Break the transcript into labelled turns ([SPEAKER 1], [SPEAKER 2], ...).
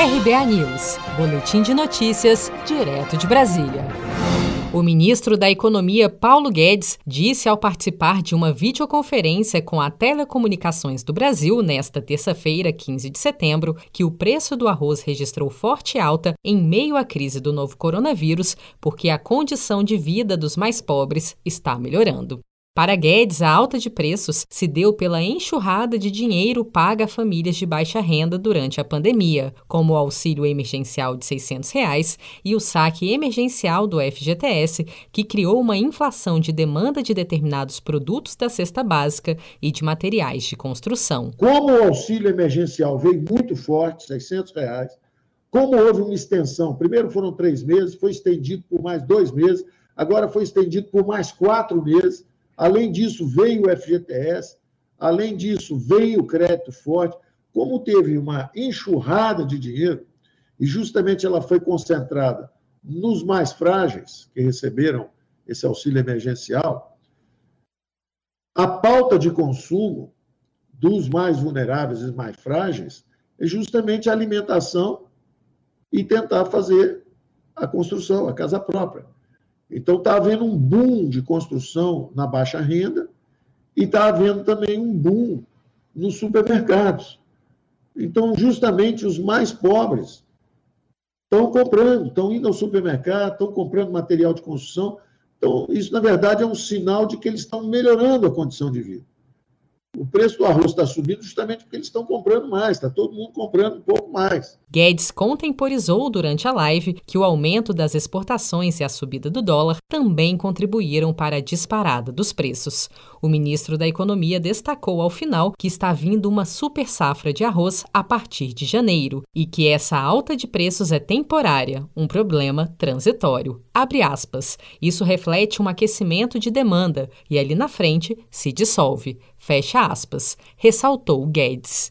[SPEAKER 1] RBA News, Boletim de Notícias, direto de Brasília. O ministro da Economia, Paulo Guedes, disse ao participar de uma videoconferência com a Telecomunicações do Brasil nesta terça-feira, 15 de setembro, que o preço do arroz registrou forte alta em meio à crise do novo coronavírus, porque a condição de vida dos mais pobres está melhorando. Para Guedes, a alta de preços se deu pela enxurrada de dinheiro paga a famílias de baixa renda durante a pandemia, como o auxílio emergencial de 600 reais e o saque emergencial do FGTS, que criou uma inflação de demanda de determinados produtos da cesta básica e de materiais de construção.
[SPEAKER 2] Como o auxílio emergencial veio muito forte, 600 reais, como houve uma extensão, primeiro foram três meses, foi estendido por mais dois meses, agora foi estendido por mais quatro meses, Além disso, veio o FGTS, além disso, veio o crédito forte. Como teve uma enxurrada de dinheiro, e justamente ela foi concentrada nos mais frágeis, que receberam esse auxílio emergencial, a pauta de consumo dos mais vulneráveis e mais frágeis é justamente a alimentação e tentar fazer a construção, a casa própria. Então, está havendo um boom de construção na baixa renda e está havendo também um boom nos supermercados. Então, justamente os mais pobres estão comprando, estão indo ao supermercado, estão comprando material de construção. Então, isso, na verdade, é um sinal de que eles estão melhorando a condição de vida. O preço do arroz está subindo justamente porque eles estão comprando mais, está todo mundo comprando um pouco mais.
[SPEAKER 1] Guedes contemporizou durante a live que o aumento das exportações e a subida do dólar também contribuíram para a disparada dos preços. O ministro da Economia destacou ao final que está vindo uma super safra de arroz a partir de janeiro e que essa alta de preços é temporária, um problema transitório. Abre aspas. Isso reflete um aquecimento de demanda e ali na frente se dissolve. Fecha aspas, ressaltou Guedes.